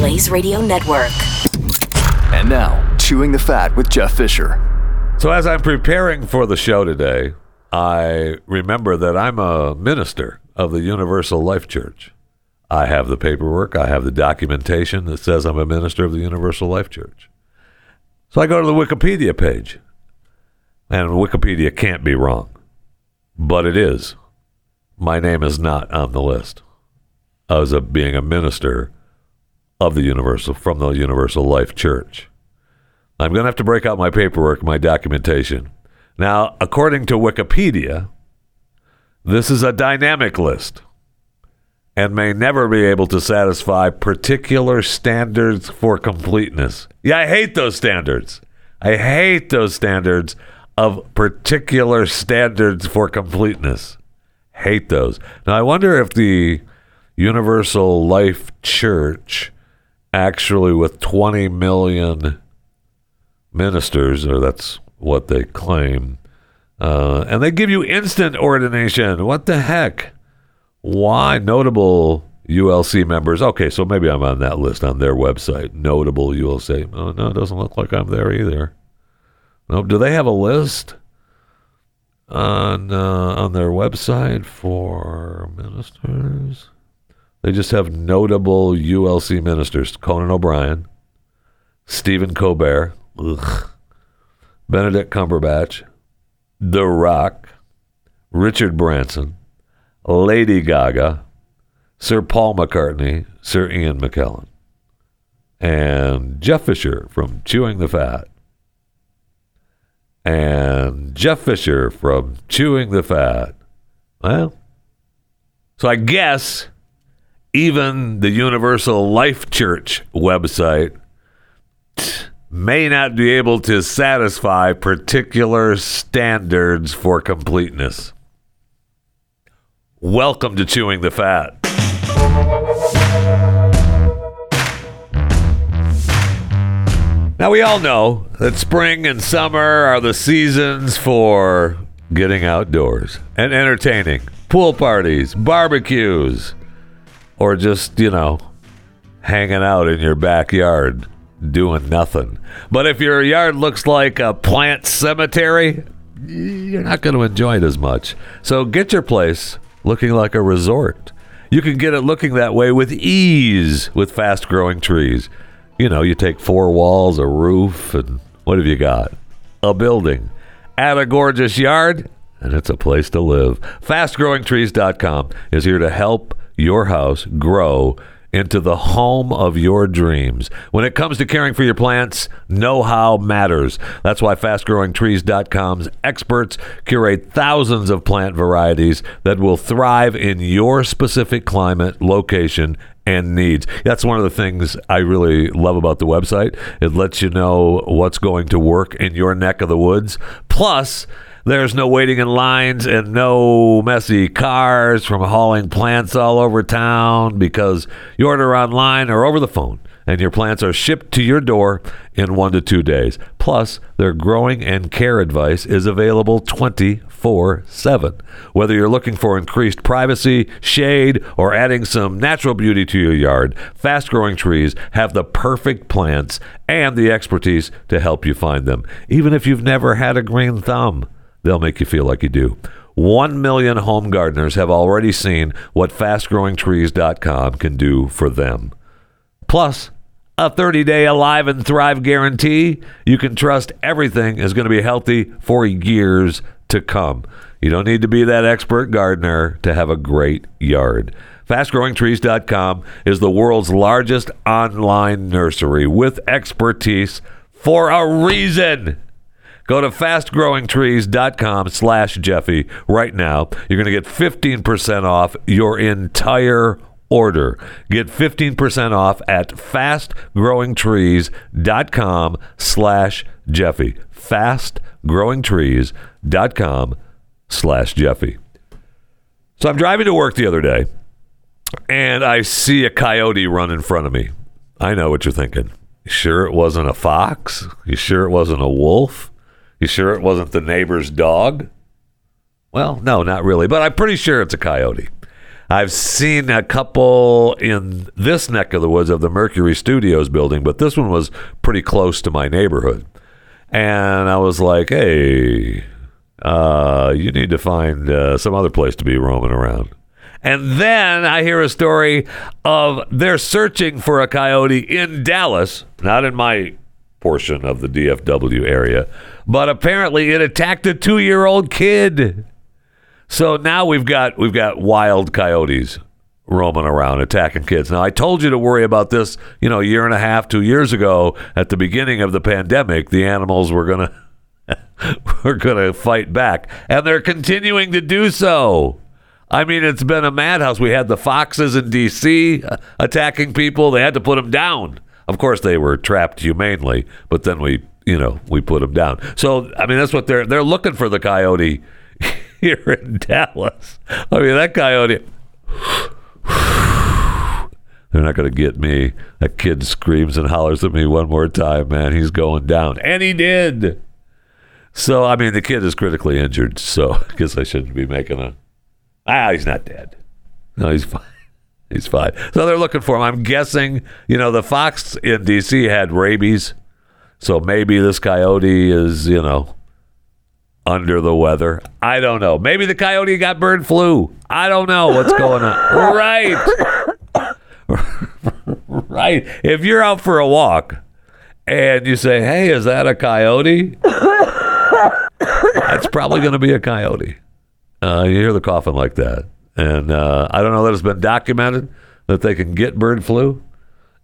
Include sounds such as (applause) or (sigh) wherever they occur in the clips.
Blaze Radio Network. And now, Chewing the Fat with Jeff Fisher. So, as I'm preparing for the show today, I remember that I'm a minister of the Universal Life Church. I have the paperwork, I have the documentation that says I'm a minister of the Universal Life Church. So I go to the Wikipedia page, and Wikipedia can't be wrong, but it is. My name is not on the list as a, being a minister of the Universal from the Universal Life Church. I'm going to have to break out my paperwork, my documentation. Now, according to Wikipedia, this is a dynamic list and may never be able to satisfy particular standards for completeness. Yeah, I hate those standards. I hate those standards of particular standards for completeness. Hate those. Now, I wonder if the Universal Life Church, actually with 20 million ministers, or that's what they claim, uh, and they give you instant ordination. What the heck? Why notable ULC members? Okay, so maybe I'm on that list on their website. Notable ULC. Oh, no, it doesn't look like I'm there either. No, do they have a list on uh, on their website for ministers? They just have notable ULC ministers Conan O'Brien, Stephen Colbert, ugh, Benedict Cumberbatch, The Rock, Richard Branson, Lady Gaga, Sir Paul McCartney, Sir Ian McKellen, and Jeff Fisher from Chewing the Fat. And Jeff Fisher from Chewing the Fat. Well, so I guess even the Universal Life Church website may not be able to satisfy particular standards for completeness. Welcome to Chewing the Fat. Now, we all know that spring and summer are the seasons for getting outdoors and entertaining, pool parties, barbecues or just, you know, hanging out in your backyard doing nothing. But if your yard looks like a plant cemetery, you're not going to enjoy it as much. So get your place looking like a resort. You can get it looking that way with ease with fast growing trees. You know, you take four walls, a roof, and what have you got? A building. Add a gorgeous yard, and it's a place to live. FastGrowingTrees.com is here to help your house grow into the home of your dreams. When it comes to caring for your plants, know how matters. That's why fastgrowingtrees.com's experts curate thousands of plant varieties that will thrive in your specific climate, location, and needs. That's one of the things I really love about the website. It lets you know what's going to work in your neck of the woods. Plus, there's no waiting in lines and no messy cars from hauling plants all over town because you order online or over the phone and your plants are shipped to your door in one to two days. Plus, their growing and care advice is available 24 7. Whether you're looking for increased privacy, shade, or adding some natural beauty to your yard, fast growing trees have the perfect plants and the expertise to help you find them, even if you've never had a green thumb. They'll make you feel like you do. 1 million home gardeners have already seen what fastgrowingtrees.com can do for them. Plus, a 30 day Alive and Thrive guarantee. You can trust everything is going to be healthy for years to come. You don't need to be that expert gardener to have a great yard. FastGrowingTrees.com is the world's largest online nursery with expertise for a reason. Go to fastgrowingtrees.com slash Jeffy right now. You're going to get 15% off your entire order. Get 15% off at fastgrowingtrees.com slash Jeffy. Fastgrowingtrees.com slash Jeffy. So I'm driving to work the other day and I see a coyote run in front of me. I know what you're thinking. You sure it wasn't a fox? You sure it wasn't a wolf? You sure it wasn't the neighbor's dog? Well, no, not really, but I'm pretty sure it's a coyote. I've seen a couple in this neck of the woods of the Mercury Studios building, but this one was pretty close to my neighborhood. And I was like, hey, uh, you need to find uh, some other place to be roaming around. And then I hear a story of they're searching for a coyote in Dallas, not in my portion of the DFW area, but apparently it attacked a two year old kid. So now we've got we've got wild coyotes roaming around attacking kids. Now I told you to worry about this, you know, a year and a half, 2 years ago at the beginning of the pandemic, the animals were going (laughs) to we're going to fight back and they're continuing to do so. I mean, it's been a madhouse. We had the foxes in D.C. Uh, attacking people. They had to put them down. Of course, they were trapped humanely, but then we, you know, we put them down. So, I mean, that's what they're they're looking for the coyote (laughs) here in Dallas. I mean, that coyote. (sighs) They're not going to get me. That kid screams and hollers at me one more time, man. He's going down. And he did. So, I mean, the kid is critically injured. So, (laughs) I guess I shouldn't be making a. Ah, he's not dead. No, he's fine. He's fine. So they're looking for him. I'm guessing, you know, the fox in D.C. had rabies. So maybe this coyote is, you know, under the weather. I don't know. Maybe the coyote got bird flu. I don't know what's going on. (laughs) right. (laughs) right. If you're out for a walk and you say, hey, is that a coyote? (laughs) That's probably going to be a coyote. Uh, you hear the coughing like that. And uh, I don't know that it's been documented that they can get bird flu.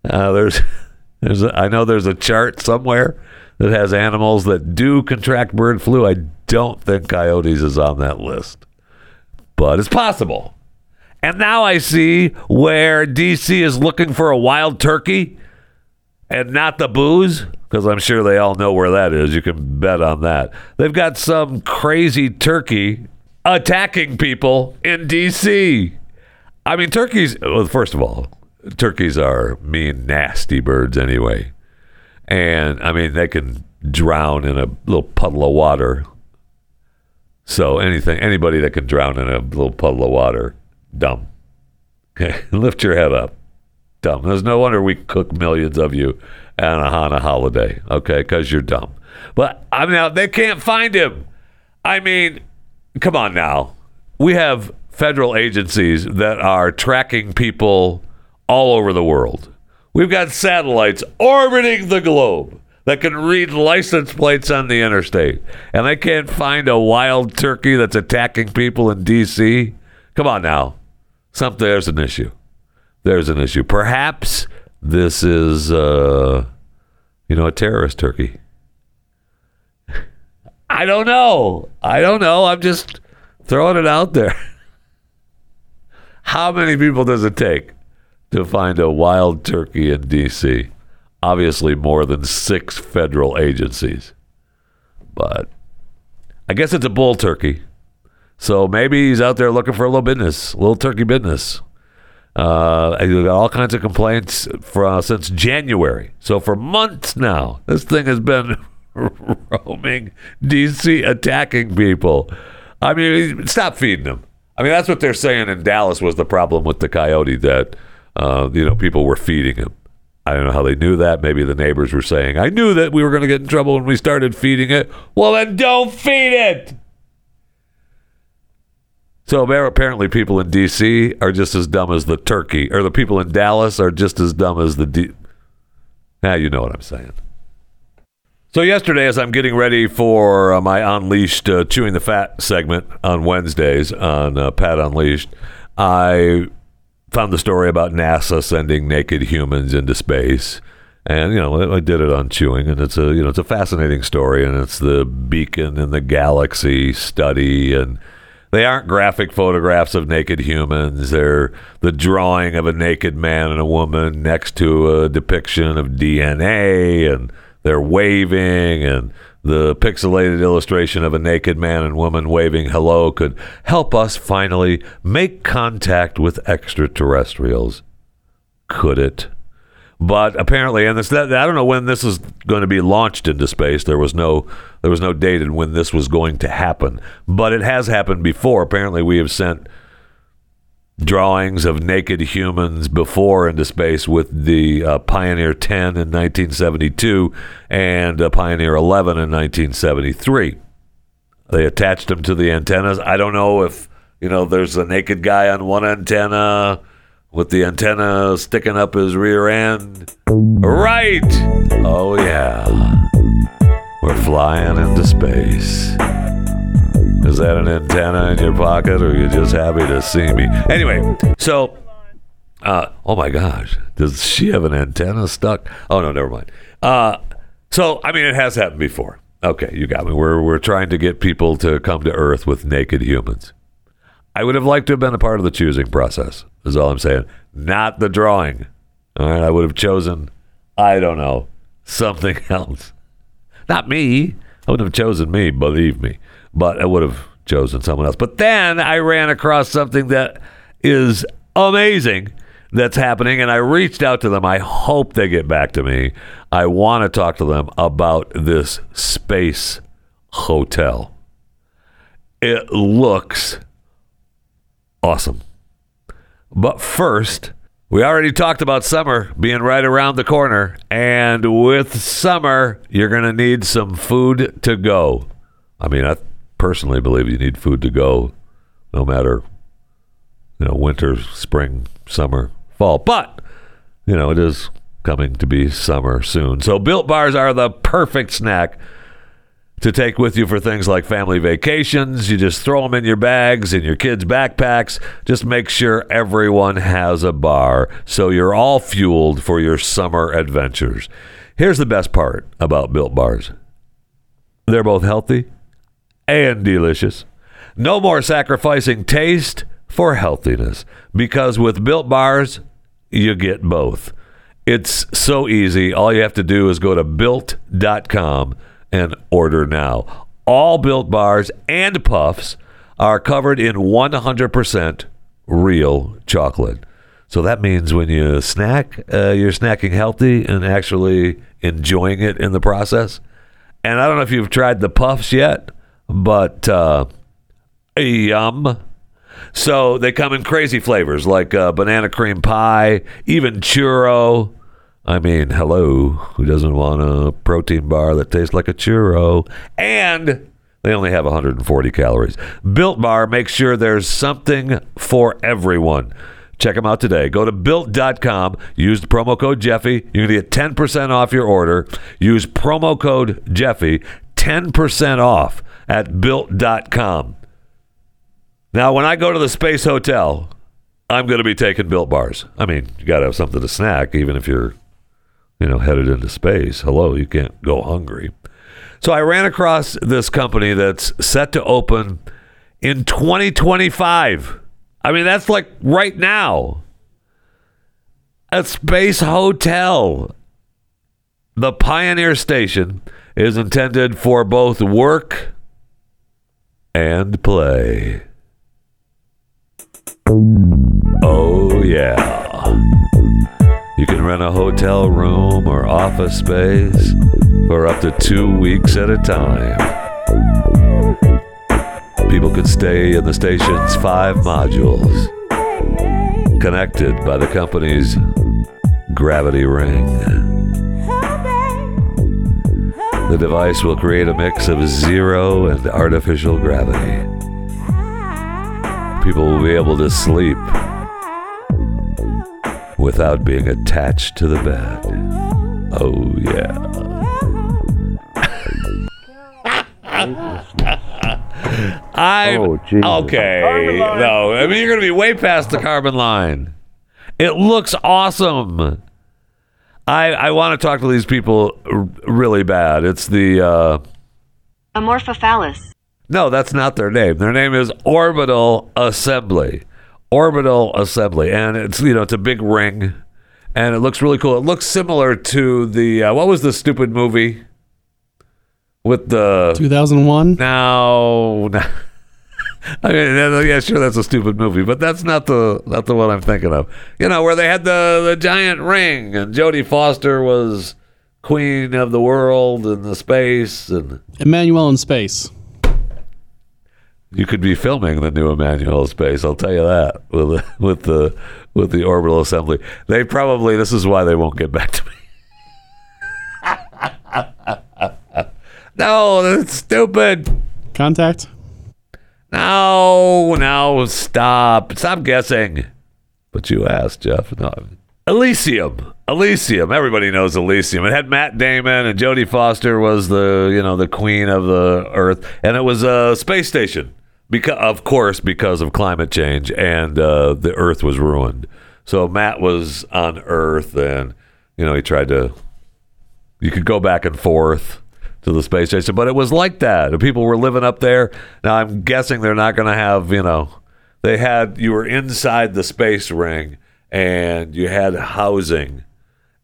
Uh, there's, (laughs) there's, a, I know there's a chart somewhere that has animals that do contract bird flu. I don't think coyotes is on that list, but it's possible. And now I see where DC is looking for a wild turkey and not the booze, because I'm sure they all know where that is. You can bet on that. They've got some crazy turkey attacking people in DC. I mean, turkeys, well, first of all, turkeys are mean, nasty birds anyway. And I mean, they can drown in a little puddle of water. So anything, anybody that can drown in a little puddle of water, dumb. (laughs) Lift your head up, dumb. There's no wonder we cook millions of you on a Hana holiday, okay, because you're dumb. But I mean, they can't find him. I mean, come on now. We have federal agencies that are tracking people all over the world. We've got satellites orbiting the globe that can read license plates on the interstate, and they can't find a wild turkey that's attacking people in D.C. Come on now, something there's an issue. There's an issue. Perhaps this is, uh, you know, a terrorist turkey. I don't know. I don't know. I'm just throwing it out there. (laughs) How many people does it take to find a wild turkey in D.C.? Obviously, more than six federal agencies. But I guess it's a bull turkey. So maybe he's out there looking for a little business, a little turkey business. Uh, he's got all kinds of complaints for, uh, since January. So for months now, this thing has been (laughs) (laughs) roaming D.C., attacking people. I mean, stop feeding them. I mean, that's what they're saying in Dallas was the problem with the coyote that uh, you know people were feeding him. I don't know how they knew that. Maybe the neighbors were saying, "I knew that we were going to get in trouble when we started feeding it." Well, then don't feed it. So apparently, people in D.C. are just as dumb as the turkey, or the people in Dallas are just as dumb as the. D- now you know what I'm saying. So yesterday, as I'm getting ready for uh, my Unleashed uh, Chewing the Fat segment on Wednesdays on uh, Pat Unleashed, I found the story about NASA sending naked humans into space. And you know, I did it on chewing, and it's a you know it's a fascinating story, and it's the beacon in the galaxy study, and They aren't graphic photographs of naked humans. They're the drawing of a naked man and a woman next to a depiction of DNA, and they're waving, and the pixelated illustration of a naked man and woman waving hello could help us finally make contact with extraterrestrials. Could it? But apparently, and this, I don't know when this is going to be launched into space. There was no there was no date in when this was going to happen, but it has happened before. Apparently, we have sent drawings of naked humans before into space with the uh, Pioneer 10 in 1972 and uh, Pioneer 11 in 1973. They attached them to the antennas. I don't know if you know there's a naked guy on one antenna with the antenna sticking up his rear end. Right. Oh, yeah. We're flying into space. Is that an antenna in your pocket or are you just happy to see me? Anyway, so, uh, oh my gosh, does she have an antenna stuck? Oh, no, never mind. Uh, so, I mean, it has happened before. Okay, you got me. We're, we're trying to get people to come to Earth with naked humans. I would have liked to have been a part of the choosing process, is all I'm saying. Not the drawing. All right, I would have chosen, I don't know, something (laughs) else. Not me. I wouldn't have chosen me, believe me. But I would have chosen someone else. But then I ran across something that is amazing that's happening, and I reached out to them. I hope they get back to me. I want to talk to them about this space hotel. It looks awesome. But first, we already talked about summer being right around the corner. And with summer, you're going to need some food to go. I mean, I personally believe you need food to go no matter, you know, winter, spring, summer, fall. But, you know, it is coming to be summer soon. So, built bars are the perfect snack to take with you for things like family vacations. You just throw them in your bags, in your kids' backpacks. Just make sure everyone has a bar so you're all fueled for your summer adventures. Here's the best part about built bars they're both healthy and delicious. No more sacrificing taste for healthiness because with built bars, you get both. It's so easy. All you have to do is go to built.com and order now. All built bars and puffs are covered in 100% real chocolate. So that means when you snack, uh, you're snacking healthy and actually enjoying it in the process. And I don't know if you've tried the puffs yet, but uh, yum. So they come in crazy flavors like uh, banana cream pie, even churro. I mean, hello, who doesn't want a protein bar that tastes like a churro? And they only have 140 calories. Built Bar makes sure there's something for everyone. Check them out today. Go to built.com, use the promo code Jeffy. You're going to get 10% off your order. Use promo code Jeffy, 10% off at built.com. Now, when I go to the Space Hotel, I'm going to be taking built bars. I mean, you got to have something to snack, even if you're you know, headed into space. Hello, you can't go hungry. So I ran across this company that's set to open in 2025. I mean, that's like right now. A space hotel. The Pioneer Station is intended for both work and play. Oh, yeah. You can rent a hotel room or office space for up to two weeks at a time. People can stay in the station's five modules, connected by the company's gravity ring. The device will create a mix of zero and artificial gravity. People will be able to sleep without being attached to the bed. Oh, yeah. I Oh, Jesus. okay. No, I mean you're going to be way past the Kármán line. It looks awesome. I I want to talk to these people r- really bad. It's the uh, Amorphophallus. No, that's not their name. Their name is Orbital Assembly. Orbital Assembly, and it's you know it's a big ring, and it looks really cool. It looks similar to the uh, what was the stupid movie with the 2001. now. I mean, yeah, sure, that's a stupid movie, but that's not the not the one I'm thinking of. You know, where they had the the giant ring, and Jodie Foster was queen of the world and the space, and Emmanuelle in space. you could be filming the new Emmanuelle space. I'll tell you that with the, with the with the orbital assembly. They probably this is why they won't get back to me. (laughs) no, that's stupid. Contact. No, no, stop. Stop guessing. But you asked, Jeff. No. Elysium. Elysium. Everybody knows Elysium. It had Matt Damon and Jodie Foster was the, you know, the queen of the earth. And it was a space station. Because of course, because of climate change and uh, the earth was ruined. So Matt was on Earth and, you know, he tried to you could go back and forth to the space station, but it was like that. People were living up there. Now I'm guessing they're not going to have, you know, they had you were inside the space ring and you had housing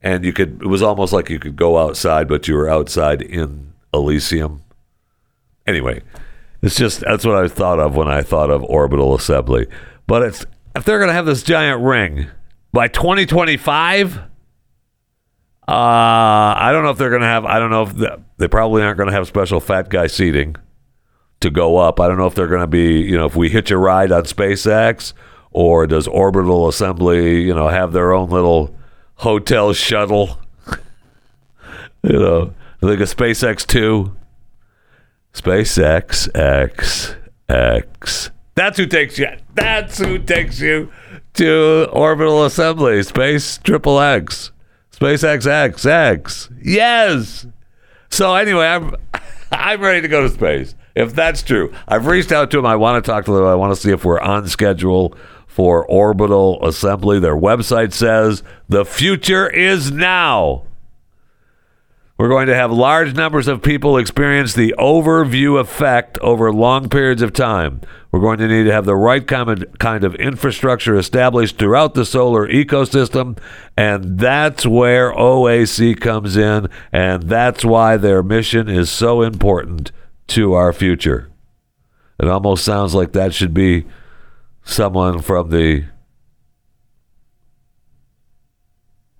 and you could it was almost like you could go outside but you were outside in Elysium. Anyway, it's just that's what I thought of when I thought of orbital assembly. But it's if they're going to have this giant ring by 2025, uh, I don't know if they're going to have. I don't know if the, they probably aren't going to have special fat guy seating to go up. I don't know if they're going to be. You know, if we hitch a ride on SpaceX, or does Orbital Assembly, you know, have their own little hotel shuttle? (laughs) you know, like a SpaceX two. SpaceX X X. That's who takes you. That's who takes you to orbital assembly. Space triple X. Space X. Yes. So anyway, I'm (laughs) I'm ready to go to space. If that's true, I've reached out to them. I want to talk to them. I want to see if we're on schedule for orbital assembly. Their website says the future is now. We're going to have large numbers of people experience the overview effect over long periods of time. We're going to need to have the right kind of infrastructure established throughout the solar ecosystem, and that's where OAC comes in, and that's why their mission is so important to our future. It almost sounds like that should be someone from the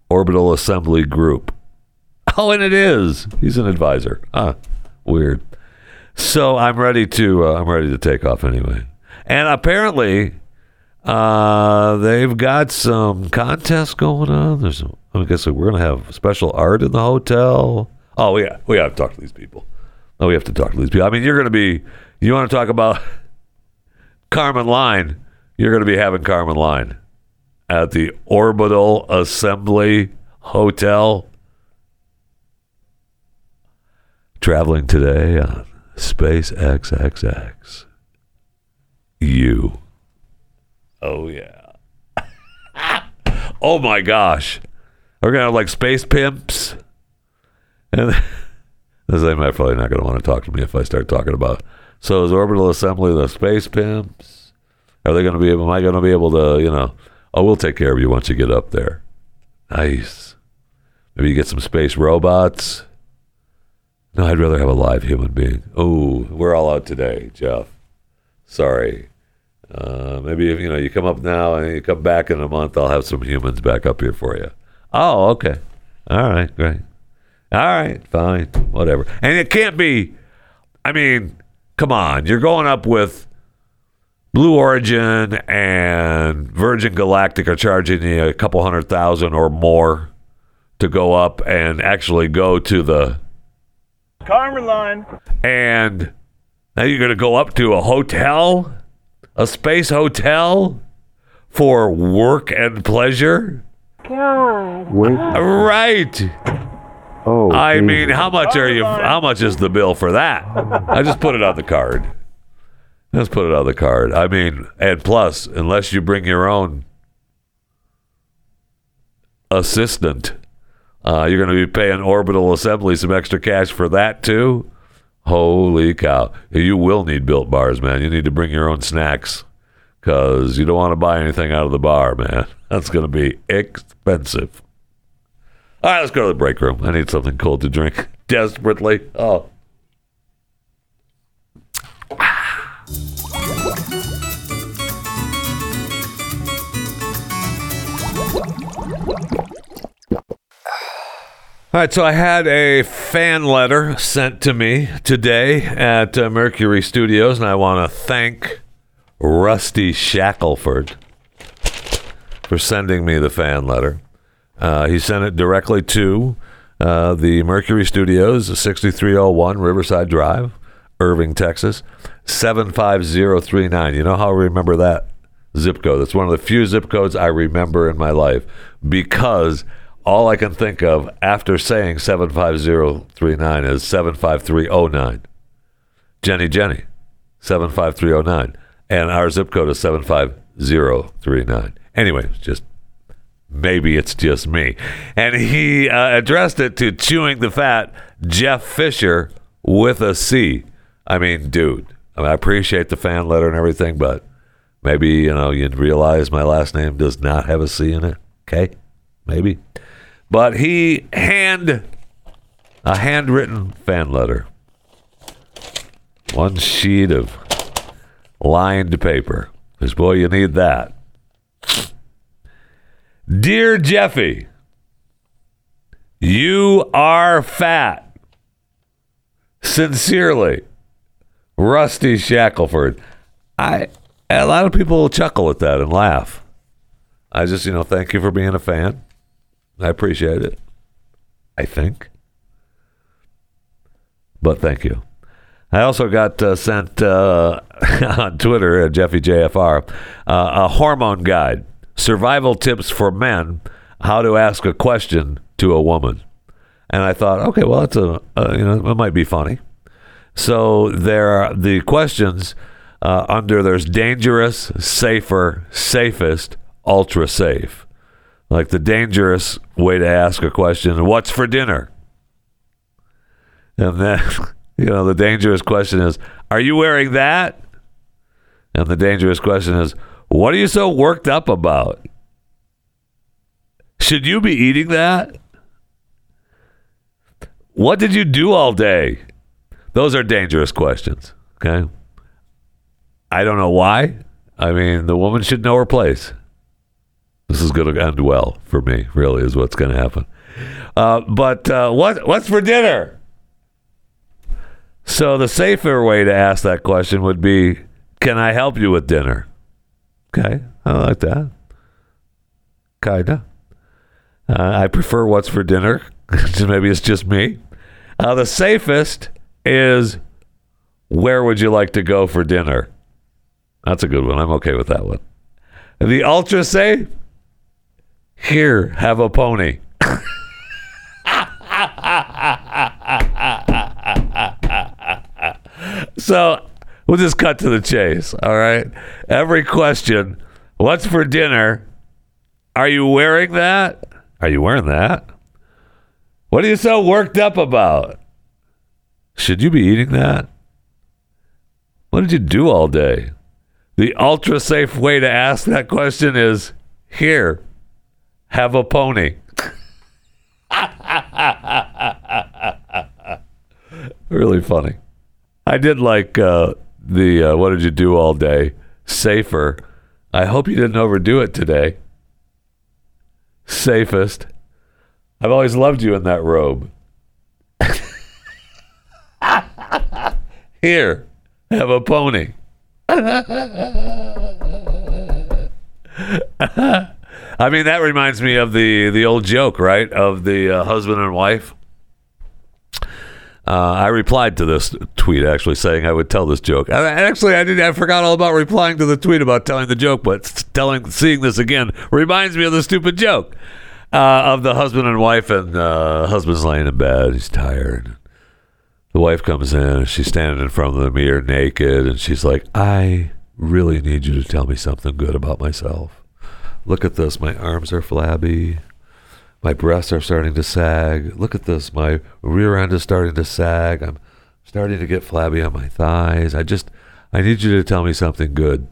Orbital Assembly Group. (laughs) Oh, and it is. He's an advisor. Ah, weird. So I'm ready to. Uh, I'm ready to take off anyway. And apparently, uh, they've got some contests going on. There's. I guess we're gonna have special art in the hotel. Oh yeah, we have to talk to these people. Oh, we have to talk to these people. I mean, you're gonna be. You want to talk about (laughs) Kármán Line? You're gonna be having Kármán Line at the Orbital Assembly Hotel. Traveling today on Space XXX. You. Oh, yeah. (laughs) oh, my gosh. We're going to have like space pimps. And (laughs) this they might probably not going to want to talk to me if I start talking about. So, is orbital assembly the space pimps? Are they going to be able, am I going to be able to, you know, oh, we'll take care of you once you get up there. Nice. Maybe you get some space robots. No, I'd rather have a live human being. Oh, we're all out today, Jeff. Sorry. Uh, maybe if you know you come up now and you come back in a month, I'll have some humans back up here for you. Oh, okay. All right, great. All right, fine, whatever. And it can't be. I mean, come on, you're going up with Blue Origin and Virgin Galactic are charging you a couple hundred thousand or more to go up and actually go to the Kármán line. and now you're going to go up to a hotel, a space hotel for work and pleasure. Wait. Right. Oh. I Jesus. mean, how much are you? How much is the bill for that? I just put it on the card. Let's put it on the card. I mean, and plus, unless you bring your own assistant, uh, you're going to be paying Orbital Assembly some extra cash for that too. Holy cow. You will need built bars, man. You need to bring your own snacks because you don't want to buy anything out of the bar, man. (laughs) That's going to be expensive. All right, let's go to the break room. I need something cold to drink (laughs) desperately. Oh. All right, so I had a fan letter sent to me today at uh, Mercury Studios, and I want to thank Rusty Shackelford for sending me the fan letter. Uh, he sent it directly to uh, the Mercury Studios, 6301 Riverside Drive, Irving, Texas, 75039. You know how I remember that zip code? That's one of the few zip codes I remember in my life because all I can think of after saying 75039 is 75309. Jenny Jenny, 75309. And our zip code is 75039. Anyway, just maybe it's just me. And he uh, addressed it to Chewing the Fat, Jeff Fisher with a C. I mean, dude, I, mean, I appreciate the fan letter and everything, but maybe, you know, you'd realize my last name does not have a C in it. Okay? Maybe. But he hand a handwritten fan letter. One sheet of lined paper. Because boy, you need that. Dear Jeffy, you are fat. Sincerely, Rusty Shackelford. I a lot of people chuckle at that and laugh. I just, you know, thank you for being a fan. I appreciate it. I think. But thank you. I also got uh, sent uh, (laughs) on Twitter at Jeffy JFR uh, a hormone guide, survival tips for men, how to ask a question to a woman. And I thought, okay, well, that's a, uh, you know, it might be funny. So there are the questions uh, under there's dangerous, safer, safest, ultra safe. Like the dangerous way to ask a question, what's for dinner? And then, (laughs) you know, the dangerous question is, are you wearing that? And the dangerous question is, what are you so worked up about? Should you be eating that? What did you do all day? Those are dangerous questions. Okay. I don't know why. I mean, the woman should know her place. This is going to end well for me. Really, is what's going to happen. Uh, but uh, what what's for dinner? So the safer way to ask that question would be, "Can I help you with dinner?" Okay, I like that. Kinda. Uh, I prefer what's for dinner. (laughs) Maybe it's just me. Uh, the safest is, "Where would you like to go for dinner?" That's a good one. I'm okay with that one. The ultra safe. Here, have a pony. so we'll just cut to the chase. All right. Every question what's for dinner? Are you wearing that? Are you wearing that? What are you so worked up about? Should you be eating that? What did you do all day? The ultra safe way to ask that question is here, have a pony. (laughs) really funny. I did like uh, the uh, what did you do all day? Safer. I hope you didn't overdo it today. Safest. I've always loved you in that robe. Here, have a pony. (laughs) I mean, that reminds me of the the old joke, right? Of the uh, husband and wife. Uh, I replied to this tweet actually saying I would tell this joke. Actually, I did. I forgot all about replying to the tweet about telling the joke, but telling, seeing this again reminds me of the stupid joke uh, of the husband and wife, and uh, husband's laying in bed, he's tired. The wife comes in, she's standing in front of the mirror naked, and she's like, "I really need you to tell me something good about myself." Look at this. My arms are flabby. My breasts are starting to sag. Look at this. My rear end is starting to sag. I'm starting to get flabby on my thighs. I just, I need you to tell me something good.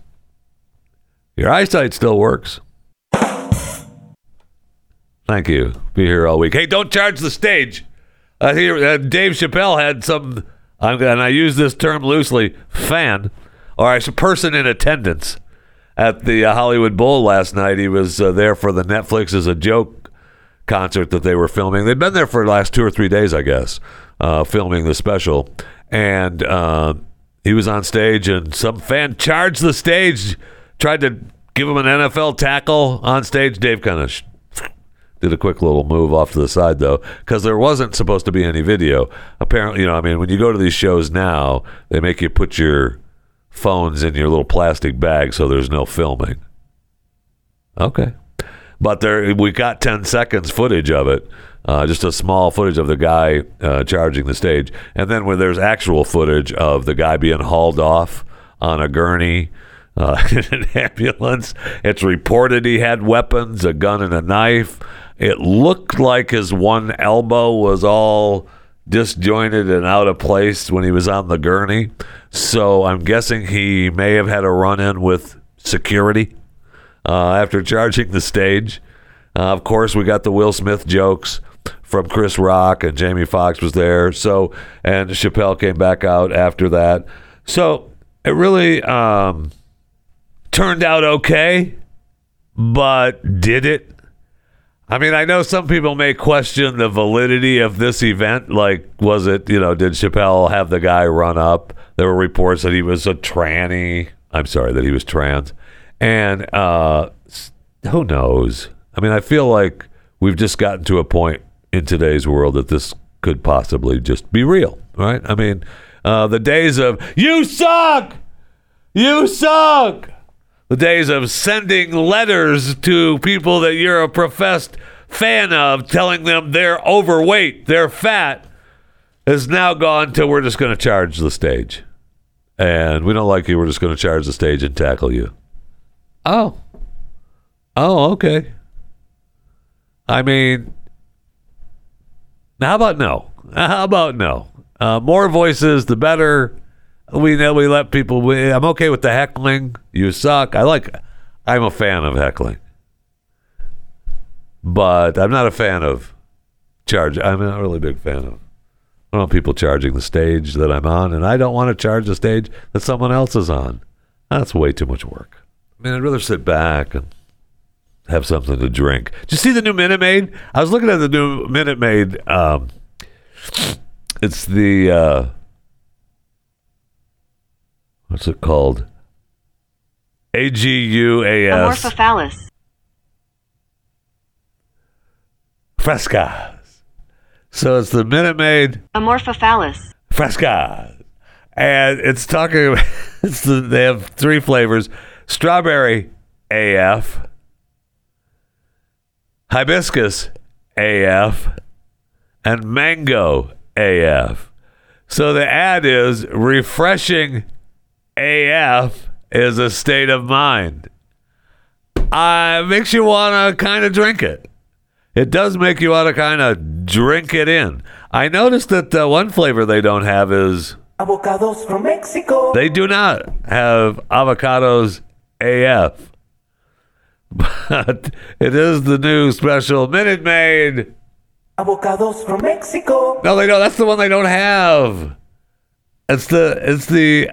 Your eyesight still works. Thank you. Be here all week. Hey, don't charge the stage. I hear uh, Dave Chappelle had some, I'm, and I use this term loosely, fan, or I should person in attendance at the uh, Hollywood Bowl last night. He was uh, there for the Netflix as a joke concert that they were filming. They'd been there for the last two or three days, I guess, uh, filming the special. And uh, he was on stage, and some fan charged the stage, tried to give him an NFL tackle on stage. Dave kind of sh- did a quick little move off to the side, though, because there wasn't supposed to be any video. Apparently, you know, I mean, when you go to these shows now, they make you put your phones in your little plastic bag so there's no filming. Okay. But there, we got 10 seconds footage of it, uh, just a small footage of the guy uh, charging the stage. And then when there's actual footage of the guy being hauled off on a gurney uh, (laughs) in an ambulance, it's reported he had weapons, a gun and a knife. It looked like his one elbow was all disjointed and out of place when he was on the gurney. So I'm guessing he may have had a run in with security uh, after charging the stage. Uh, of course, we got the Will Smith jokes from Chris Rock and Jamie Foxx was there. So and Chappelle came back out after that. So it really um, turned out okay, but did it? I mean, I know some people may question the validity of this event. Like, was it, you know, did Chappelle have the guy run up? There were reports that he was a tranny. I'm sorry, that he was trans. And uh, who knows? I mean, I feel like we've just gotten to a point in today's world that this could possibly just be real, right? I mean, uh, the days of, you suck! You suck! The days of sending letters to people that you're a professed fan of, telling them they're overweight, they're fat, is now gone till we're just going to charge the stage. And we don't like you, we're just going to charge the stage and tackle you. Oh. Oh, okay. I mean, how about no? How about no? Uh, more voices, the better. We know we let people. I'm okay with the heckling. You suck. I like. I'm a fan of heckling, but I'm not a fan of charge. I'm not really a big fan of. I don't want people charging the stage that I'm on, and I don't want to charge the stage that someone else is on. That's way too much work. I mean, I'd rather sit back and have something to drink. Did you see the new Minute Maid? I was looking at the new Minute Maid. Um, it's the uh, what's it called? A G U A S Amorphophallus. Frescas. So it's the Minute Maid Amorphophallus. Fresca. And it's talking (laughs) it's the, they have three flavors. Strawberry AF, hibiscus AF, and mango AF. So the ad is refreshing AF is a state of mind. Uh, makes you want to kind of drink it. It does make you want to kind of drink it in. I noticed that uh, one flavor they don't have is Avocados from Mexico. they do not have avocados AF. But it is the new special Minute Maid. Avocados from Mexico. No, they don't. That's the one they don't have. It's the it's the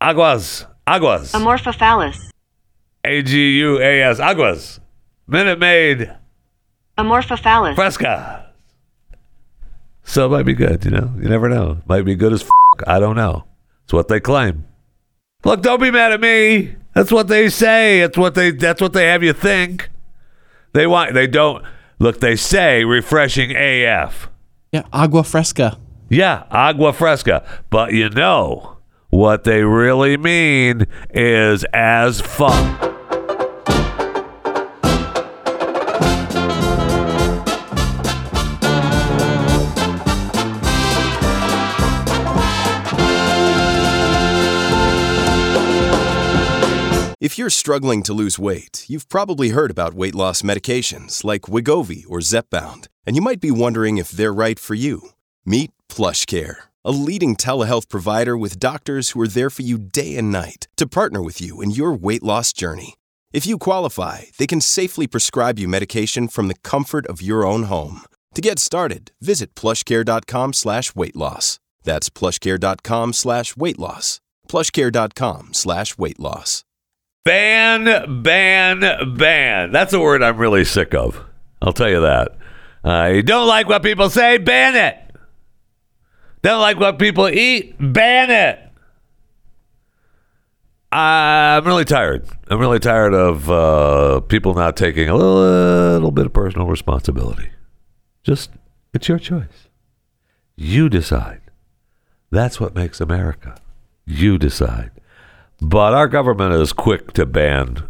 aguas aguas Amorphophallus. A G U A S aguas Minute Maid Amorphophallus. Fresca. So it might be good, you know. You never know. Might be good as f- I don't know. It's what they claim. Look, don't be mad at me. That's what they say. It's what they that's what they have you think. They want they don't look, they say refreshing AF. Yeah, agua fresca. Yeah, agua fresca. But you know what they really mean is as fuck. If you're struggling to lose weight, you've probably heard about weight loss medications like Wegovy or Zepbound, and you might be wondering if they're right for you. Meet PlushCare, a leading telehealth provider with doctors who are there for you day and night to partner with you in your weight loss journey. If you qualify, they can safely prescribe you medication from the comfort of your own home. To get started, visit plushcare.com slash weight loss. That's plushcare.com slash weight loss. plushcare.com slash weight loss. Ban, ban, ban. That's a word I'm really sick of. I'll tell you that. I don't like what people say, ban it. Don't like what people eat, ban it. I'm really tired. I'm really tired of uh, people not taking a little, little bit of personal responsibility. Just, it's your choice. You decide. That's what makes America. You decide. But our government is quick to ban.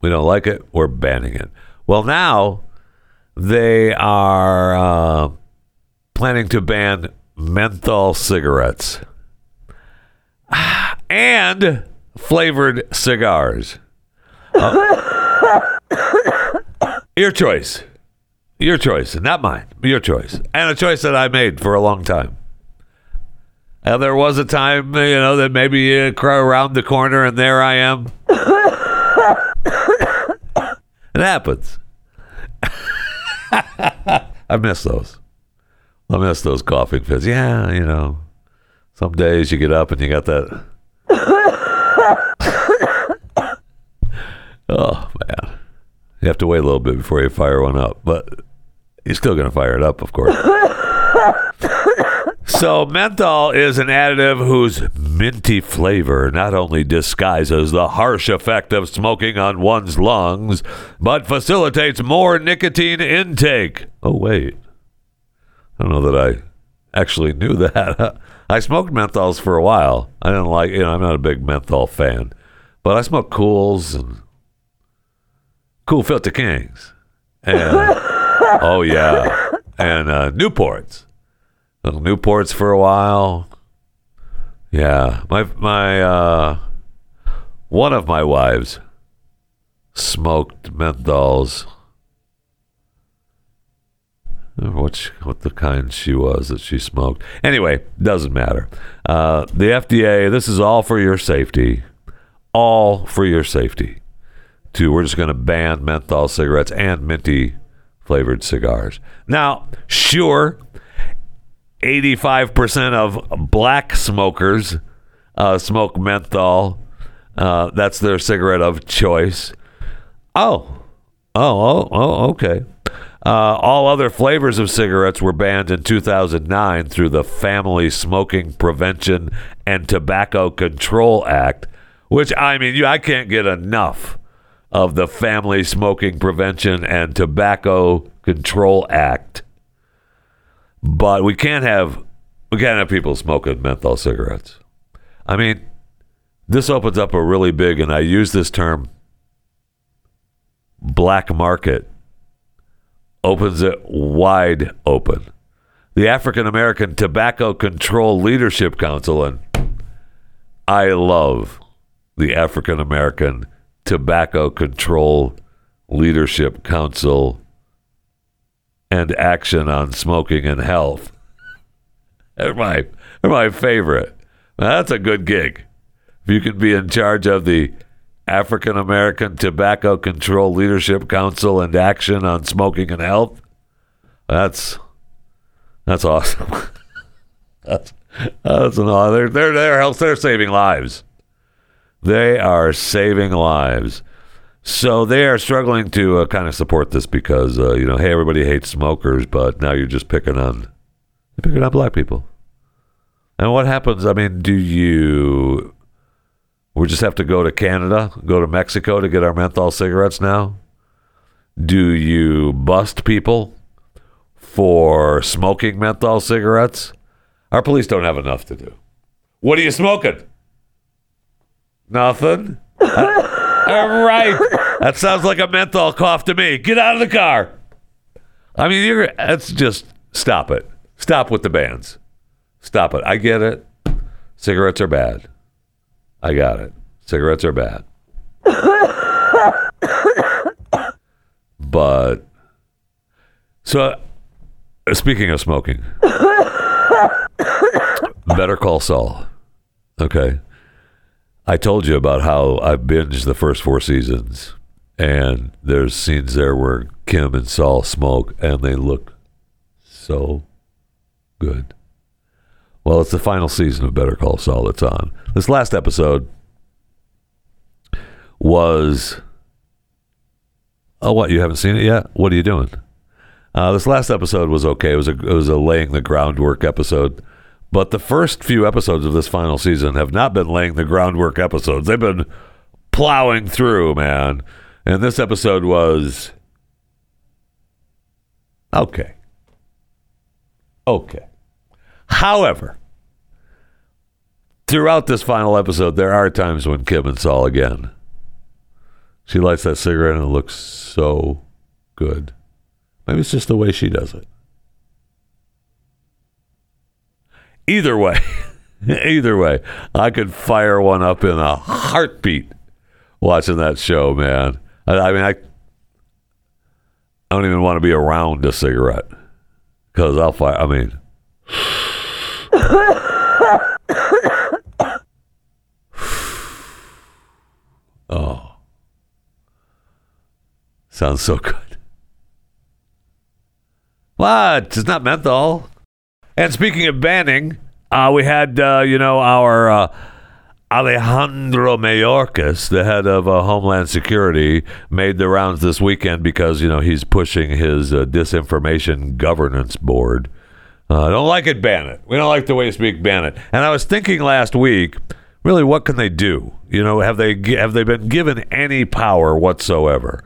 We don't like it, we're banning it. Well, now they are uh, planning to ban menthol cigarettes and flavored cigars. Uh, your choice. Your choice, not mine. Your choice. And a choice that I made for a long time. And there was a time, you know, that maybe cry around the corner and there I am. it happens. (laughs) I miss those. I miss those coughing fits. Yeah, you know, some days you get up and you got that. oh, man. You have to wait a little bit before you fire one up, but you're still going to fire it up, of course. (laughs) So, menthol is an additive whose minty flavor not only disguises the harsh effect of smoking on one's lungs, but facilitates more nicotine intake. Oh, wait. I don't know that I actually knew (laughs) that. I smoked menthols for a while. I didn't like, you know, I'm not a big menthol fan, but I smoked Kools and Kool Filter Kings. And, (laughs) oh, yeah. And uh, Newports little Newports for a while. Yeah, my my uh, one of my wives smoked menthols. Which what the kind she was that she smoked. Anyway, doesn't matter. Uh, the FDA. This is all for your safety. All for your safety. To we're just going to ban menthol cigarettes and minty flavored cigars. Now, sure 85% of black smokers uh, smoke menthol. Uh, that's their cigarette of choice. Oh, oh, oh, oh okay. Uh, all other flavors of cigarettes were banned in 2009 through the Family Smoking Prevention and Tobacco Control Act, which I mean, you, I can't get enough of the Family Smoking Prevention and Tobacco Control Act. But we can't have we can't have people smoking menthol cigarettes. I mean, this opens up a really big, and I use this term, black market, opens it wide open. The African American Tobacco Control Leadership Council, and I love the African American Tobacco Control Leadership Council and action on smoking and health. They're my, they're my favorite. That's a good gig. If you can be in charge of the African American Tobacco Control Leadership Council and action on smoking and health, that's that's awesome. (laughs) that's that's an they're they're they're they're saving lives. They are saving lives. So they are struggling to uh, kind of support this because uh, you know, hey, everybody hates smokers, but now you're just picking on you're picking on black people. And what happens? I mean, do you we just have to go to Canada, go to Mexico to get our menthol cigarettes now? Do you bust people for smoking menthol cigarettes? Our police don't have enough to do. What are you smoking? Nothing. (laughs) All right. That sounds like a menthol cough to me. Get out of the car. I mean, you're that's just stop it. Stop with the bans. Stop it. I get it. Cigarettes are bad. I got it. Cigarettes are bad. but so uh, speaking of smoking, Better Call Saul. Okay. I told you about how I binged the first four seasons, and there's scenes there where Kim and Saul smoke, and they look so good. Well, it's the final season of Better Call Saul that's on. This last episode was. Oh, what? You haven't seen it yet? What are you doing? Uh, this last episode was okay. It was a it was a laying the groundwork episode, but the first few episodes of this final season have not been laying the groundwork episodes. They've been plowing through, man. And this episode was okay. Okay. However, throughout this final episode, there are times when Kim and Saul again. She lights that cigarette and it looks so good. Maybe it's just the way she does it. Either way, (laughs) either way, I could fire one up in a heartbeat watching that show, man. I, I mean, I, I don't even want to be around a cigarette because I'll fire. I mean, (sighs) (laughs) sounds so good. What? It's not menthol. And speaking of banning, uh, we had, uh, you know, our uh, Alejandro Mayorkas, the head of uh, Homeland Security, made the rounds this weekend because, you know, he's pushing his uh, disinformation governance board. Uh, I don't like it, ban it. We don't like the way you speak, ban it. And I was thinking last week, really, what can they do? You know, have they have they been given any power whatsoever?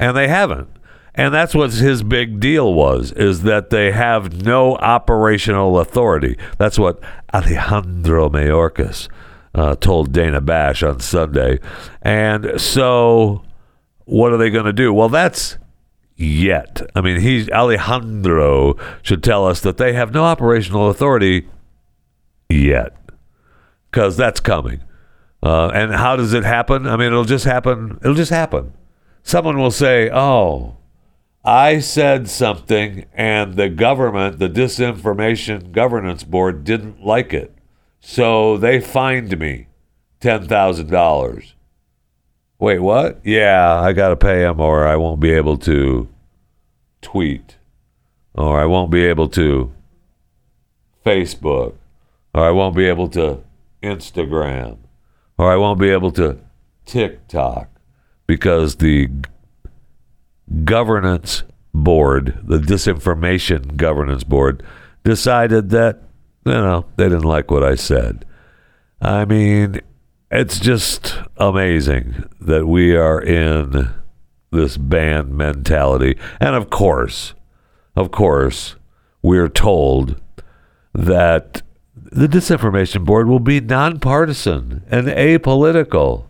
And they haven't. And that's what his big deal was, is that they have no operational authority. That's what Alejandro Mayorkas uh, told Dana Bash on Sunday. And so, what are they going to do? Well, that's yet. I mean, he's Alejandro should tell us that they have no operational authority yet, because that's coming. Uh, and how does it happen? I mean, it'll just happen. It'll just happen. Someone will say, "Oh." I said something and the government, the Disinformation Governance Board, didn't like it. So they fined me $10,000. Wait, what? Yeah, I got to pay them or I won't be able to tweet or I won't be able to Facebook or I won't be able to Instagram or I won't be able to TikTok because the governance board, the disinformation governance board, decided that, you know, they didn't like what I said. I mean, it's just amazing that we are in this band mentality. And of course, of course, we're told that the disinformation board will be nonpartisan and apolitical.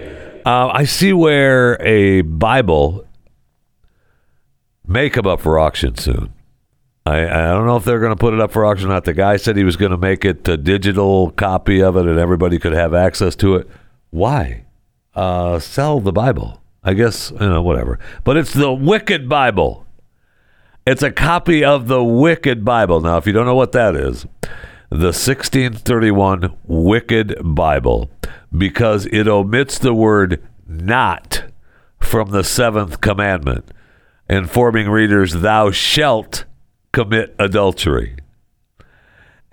Uh, I see where a Bible may come up for auction soon. I, I don't know if they're going to put it up for auction or not. The guy said he was going to make it a digital copy of it and everybody could have access to it. Why? Uh, sell the Bible. I guess, you know, whatever. But it's the Wicked Bible. It's a copy of the Wicked Bible. Now, if you don't know what that is, the 1631 Wicked Bible, because it omits the word not from the seventh commandment, informing readers, Thou shalt commit adultery.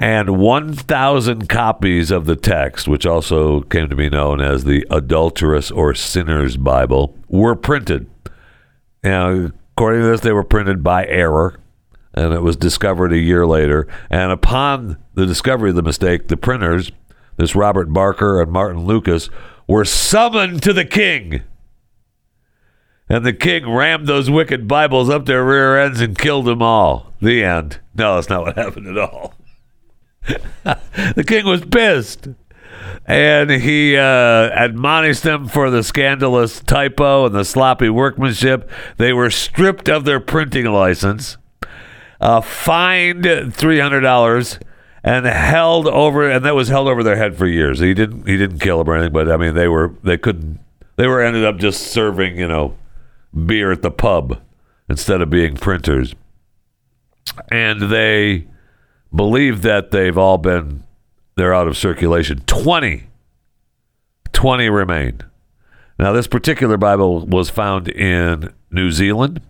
and 1,000 copies of the text, which also came to be known as the Adulterous or Sinner's Bible, were printed. Now, according to this, they were printed by error, and it was discovered a year later. And upon the discovery of the mistake, the printers, this Robert Barker and Martin Lucas, were summoned to the king. And the king rammed those wicked Bibles up their rear ends and killed them all. The end. No, that's not what happened at all. (laughs) the king was pissed. And he uh, admonished them for the scandalous typo and the sloppy workmanship. They were stripped of their printing license, uh, fined $300 and held over and that was held over their head for years. He didn't he didn't kill them or anything, but I mean they were they couldn't they were ended up just serving, you know, beer at the pub instead of being printers. And they believe that they've all been they're out of circulation. 20 20 remain. Now this particular Bible was found in New Zealand.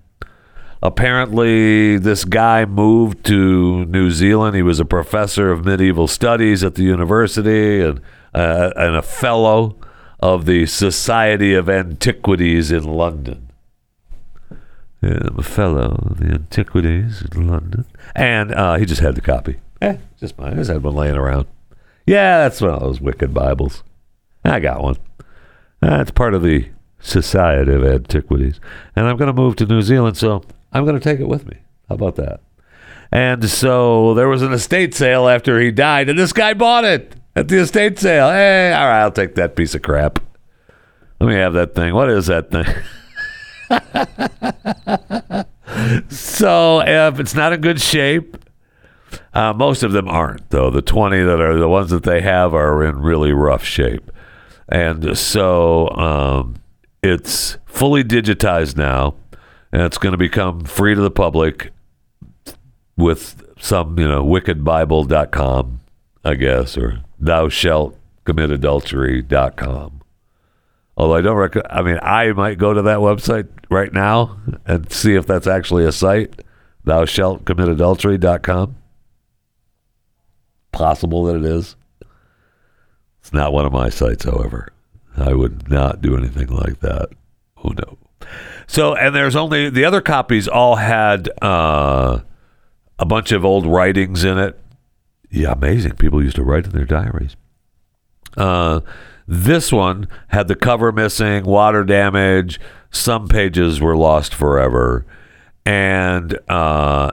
Apparently, this guy moved to New Zealand. He was a professor of medieval studies at the university and, uh, and a fellow of the Society of Antiquities in London. Yeah, I'm a fellow of the Antiquities in London. And uh, he just had the copy. Eh, just mine. I just had one laying around. Yeah, that's one of those wicked Bibles. I got one. That's part of the Society of Antiquities. And I'm going to move to New Zealand, so I'm going to take it with me. How about that? And so there was an estate sale after he died, and this guy bought it at the estate sale. Hey, all right, I'll take that piece of crap. Let me have that thing. What is that thing? (laughs) so if it's not in good shape, uh, most of them aren't, though. The 20 that are the ones that they have are in really rough shape. And so um, it's fully digitized now, and it's going to become free to the public with some, you know, wickedbible.com, I guess, or thou shalt commit adultery.com. Although I don't reckon, I mean, I might go to that website right now and see if that's actually a site, thou shalt commit adultery.com. Possible that it is. It's not one of my sites, however. I would not do anything like that. Oh, no. So, and there's only the other copies all had uh, a bunch of old writings in it. Yeah, amazing. People used to write in their diaries. Uh, this one had the cover missing, water damage. Some pages were lost forever. And uh,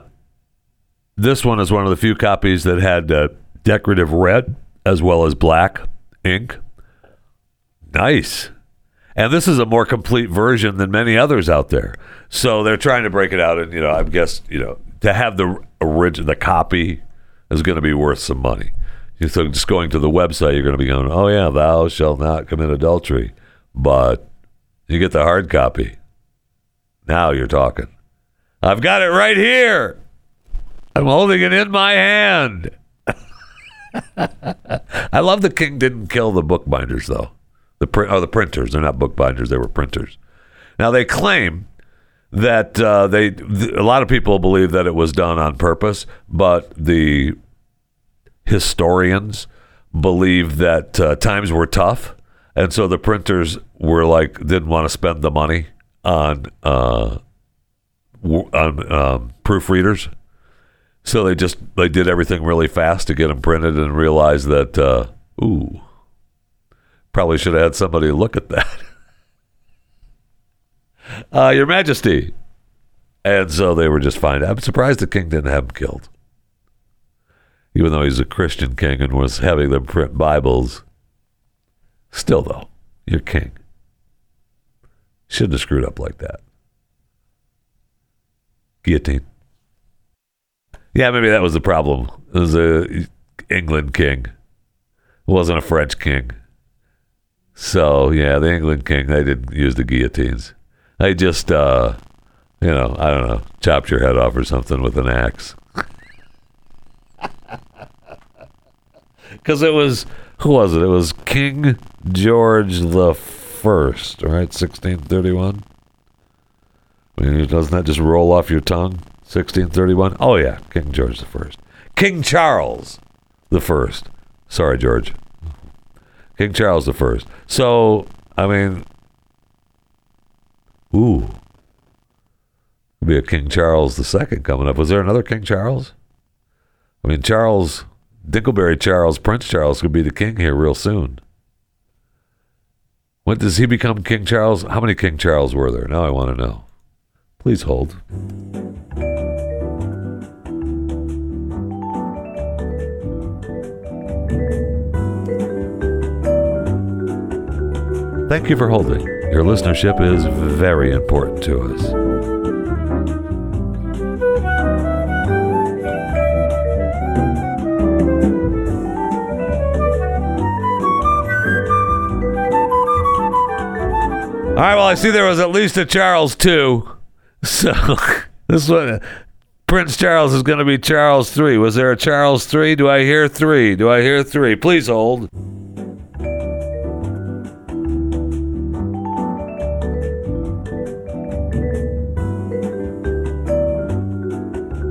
this one is one of the few copies that had uh, decorative red as well as black ink. Nice. And this is a more complete version than many others out there. So they're trying to break it out, and you know, I guess you know, to have the original, the copy is going to be worth some money. So just going to the website, you're going to be going, oh yeah, thou shalt not commit adultery, but you get the hard copy. Now you're talking. I've got it right here. I'm holding it in my hand. (laughs) I love the king didn't kill the bookbinders though. The print or the printers. They're not bookbinders. They were printers. Now they claim that uh, they th- a lot of people believe that it was done on purpose, but the historians believe that uh, times were tough, and so the printers were like didn't want to spend the money on uh, w- on um, proofreaders. So they just they did everything really fast to get them printed and realized that uh, ooh, probably should have had somebody look at that. (laughs) uh, Your Majesty, and so they were just fine. I'm surprised the king didn't have him killed, even though he's a Christian king and was having them print Bibles. Still, though, you're king. Shouldn't have screwed up like that. Guillotine. Yeah, maybe that was the problem. It was a England king. It wasn't a French king. So yeah, the England king they didn't use the guillotines. They just uh you know, I don't know, chopped your head off or something with an axe. (laughs) Cuz it was who was it? It was King George the First, right? 1631. I mean, doesn't that just roll off your tongue? 1631. Oh yeah, King George the First. King Charles. the first. Sorry, George. King Charles the first. So, I mean, ooh, be a King Charles the second coming up. Was there another King Charles? I mean, Charles, Dinkleberry Charles, Prince Charles could be the king here real soon. When does he become King Charles? How many King Charles were there? Now I want to know. Please hold. Thank you for holding. Your listenership is very important to us. All right, well, I see there was at least a Charles too. (laughs) So (laughs) this one, Prince Charles is going to be Charles three. Was there a Charles three? Do I hear three? Do I hear three? Please hold.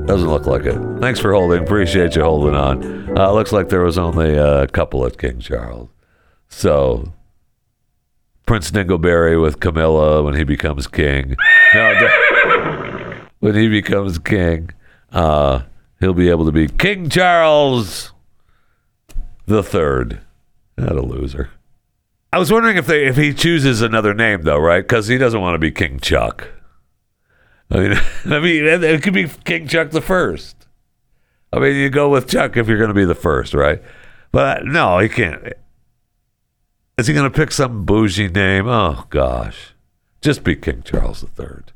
Doesn't look like it. Thanks for holding. Appreciate you holding on. Uh, looks like there was only a couple at King Charles. So Prince Dingleberry with Camilla when he becomes king. (laughs) No, when he becomes king, uh, he'll be able to be King Charles the Third. Not a loser. I was wondering if they if he chooses another name though, right? Because he doesn't want to be King Chuck. I mean, (laughs) I mean, it could be King Chuck the First. I mean, you go with Chuck if you're going to be the first, right? But no, he can't. Is he going to pick some bougie name? Oh gosh, just be King Charles the Third.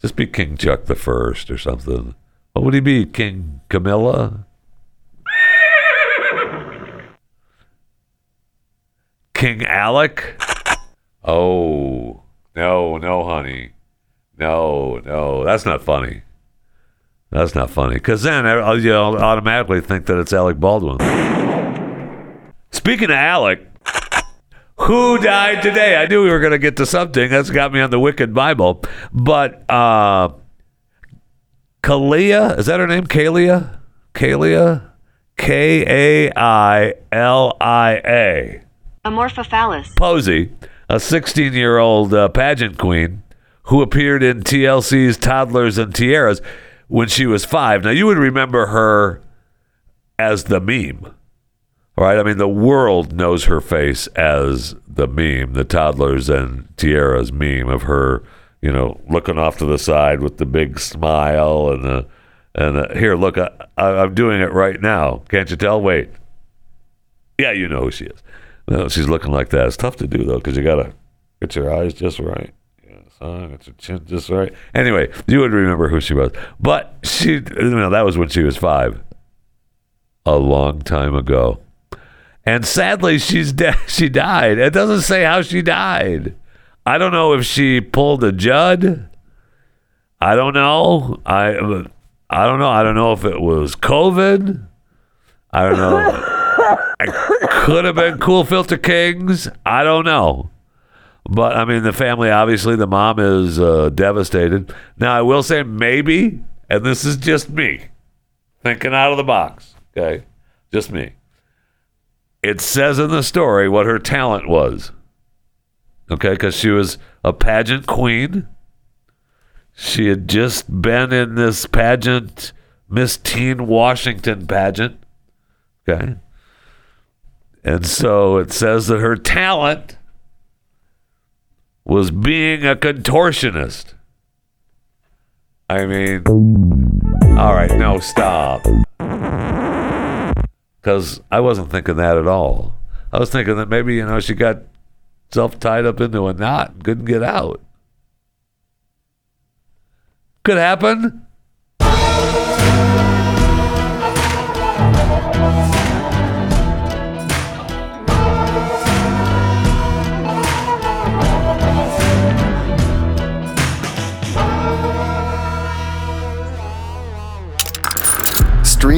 Just be King Chuck the First or something. What would he be? King Camilla? King Alec? Oh no, no, honey, no, no. That's not funny. That's not funny. Because then you'll automatically think that it's Alec Baldwin. Speaking of Alec, who died today? I knew we were going to get to something. That's got me on the Wicked Bible. But uh, Kalia, is that her name? Kalia? Kalia? K A I L I A. Amorphophallus. Posey, a 16 year old uh, pageant queen who appeared in TLC's Toddlers and Tiaras when she was five. Now, you would remember her as the meme, right? I mean, the world knows her face as the meme, the Toddlers and Tiaras meme of her, you know, looking off to the side with the big smile and the. And here, look, I, I, I'm doing it right now. Can't you tell? Wait. Yeah, you know who she is. No, she's looking like that. It's tough to do though, because you gotta get your eyes just right. Yeah, son, get your chin just right. Anyway, you would remember who she was, but she, you know, that was when she was five, a long time ago, and sadly, she's dead. (laughs) She died. It doesn't say how she died. I don't know if she pulled a Judd. I don't know. I, I don't know. I don't know if it was COVID. I don't know. (laughs) Could have been Kool Filter Kings. I don't know. But I mean, the family obviously, the mom is uh, devastated. Now, I will say maybe, and this is just me thinking out of the box, okay? Just me. It says in the story what her talent was, okay? Because she was a pageant queen. She had just been in this pageant, Miss Teen Washington pageant, okay? And so it says that her talent was being a contortionist. I mean, all right, no, stop. Because I wasn't thinking that at all. I was thinking that maybe, you know, she got self tied up into a knot and couldn't get out. Could happen.